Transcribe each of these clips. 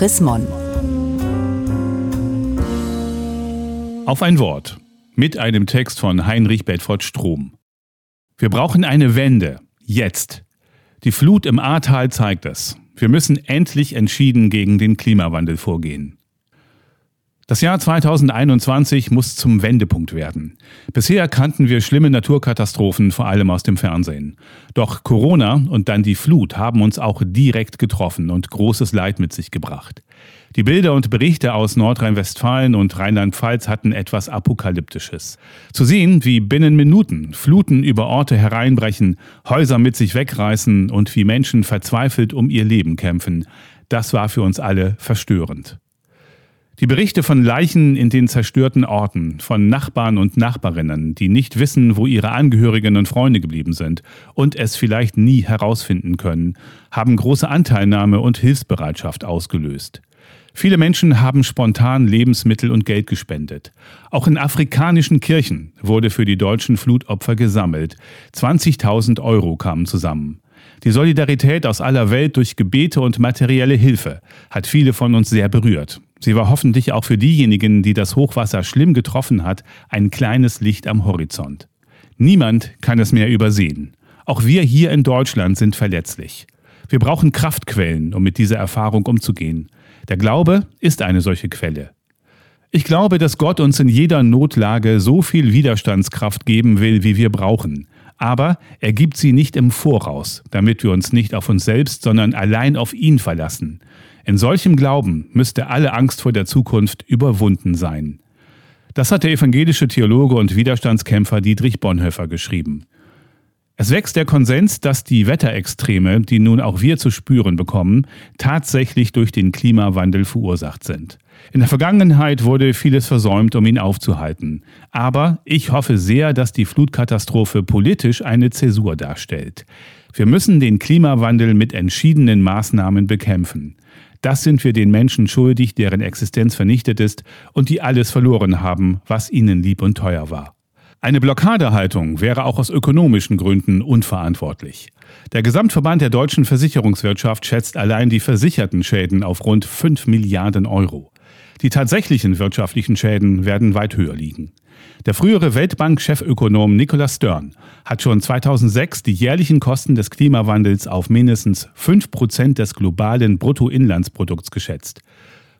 Chris Mon. Auf ein Wort. Mit einem Text von Heinrich Bedford Strom. Wir brauchen eine Wende. Jetzt. Die Flut im Ahrtal zeigt es. Wir müssen endlich entschieden gegen den Klimawandel vorgehen. Das Jahr 2021 muss zum Wendepunkt werden. Bisher kannten wir schlimme Naturkatastrophen, vor allem aus dem Fernsehen. Doch Corona und dann die Flut haben uns auch direkt getroffen und großes Leid mit sich gebracht. Die Bilder und Berichte aus Nordrhein-Westfalen und Rheinland-Pfalz hatten etwas Apokalyptisches. Zu sehen, wie binnen Minuten Fluten über Orte hereinbrechen, Häuser mit sich wegreißen und wie Menschen verzweifelt um ihr Leben kämpfen, das war für uns alle verstörend. Die Berichte von Leichen in den zerstörten Orten, von Nachbarn und Nachbarinnen, die nicht wissen, wo ihre Angehörigen und Freunde geblieben sind und es vielleicht nie herausfinden können, haben große Anteilnahme und Hilfsbereitschaft ausgelöst. Viele Menschen haben spontan Lebensmittel und Geld gespendet. Auch in afrikanischen Kirchen wurde für die deutschen Flutopfer gesammelt. 20.000 Euro kamen zusammen. Die Solidarität aus aller Welt durch Gebete und materielle Hilfe hat viele von uns sehr berührt. Sie war hoffentlich auch für diejenigen, die das Hochwasser schlimm getroffen hat, ein kleines Licht am Horizont. Niemand kann es mehr übersehen. Auch wir hier in Deutschland sind verletzlich. Wir brauchen Kraftquellen, um mit dieser Erfahrung umzugehen. Der Glaube ist eine solche Quelle. Ich glaube, dass Gott uns in jeder Notlage so viel Widerstandskraft geben will, wie wir brauchen. Aber er gibt sie nicht im Voraus, damit wir uns nicht auf uns selbst, sondern allein auf ihn verlassen. In solchem Glauben müsste alle Angst vor der Zukunft überwunden sein. Das hat der evangelische Theologe und Widerstandskämpfer Dietrich Bonhoeffer geschrieben. Es wächst der Konsens, dass die Wetterextreme, die nun auch wir zu spüren bekommen, tatsächlich durch den Klimawandel verursacht sind. In der Vergangenheit wurde vieles versäumt, um ihn aufzuhalten. Aber ich hoffe sehr, dass die Flutkatastrophe politisch eine Zäsur darstellt. Wir müssen den Klimawandel mit entschiedenen Maßnahmen bekämpfen. Das sind wir den Menschen schuldig, deren Existenz vernichtet ist und die alles verloren haben, was ihnen lieb und teuer war. Eine Blockadehaltung wäre auch aus ökonomischen Gründen unverantwortlich. Der Gesamtverband der deutschen Versicherungswirtschaft schätzt allein die versicherten Schäden auf rund 5 Milliarden Euro. Die tatsächlichen wirtschaftlichen Schäden werden weit höher liegen. Der frühere Weltbank-Chefökonom Nicholas Stern hat schon 2006 die jährlichen Kosten des Klimawandels auf mindestens 5 Prozent des globalen Bruttoinlandsprodukts geschätzt.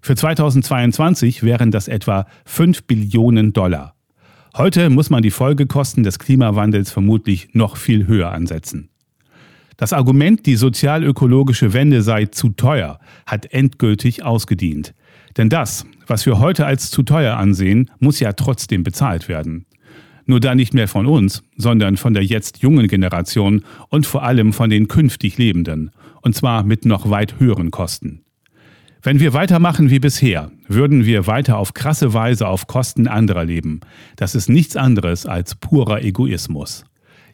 Für 2022 wären das etwa 5 Billionen Dollar. Heute muss man die Folgekosten des Klimawandels vermutlich noch viel höher ansetzen. Das Argument, die sozialökologische Wende sei zu teuer, hat endgültig ausgedient. Denn das, was wir heute als zu teuer ansehen, muss ja trotzdem bezahlt werden. Nur da nicht mehr von uns, sondern von der jetzt jungen Generation und vor allem von den künftig Lebenden. Und zwar mit noch weit höheren Kosten. Wenn wir weitermachen wie bisher, würden wir weiter auf krasse Weise auf Kosten anderer leben. Das ist nichts anderes als purer Egoismus.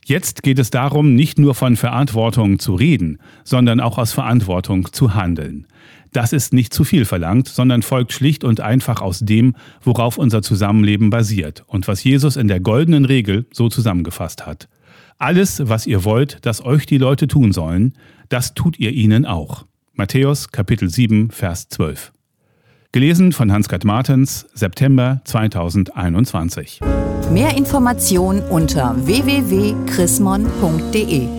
Jetzt geht es darum, nicht nur von Verantwortung zu reden, sondern auch aus Verantwortung zu handeln. Das ist nicht zu viel verlangt, sondern folgt schlicht und einfach aus dem, worauf unser Zusammenleben basiert und was Jesus in der goldenen Regel so zusammengefasst hat. Alles, was ihr wollt, dass euch die Leute tun sollen, das tut ihr ihnen auch. Matthäus Kapitel 7, Vers 12. Gelesen von Hans-Gerd Martens, September 2021. Mehr Informationen unter www.chrismon.de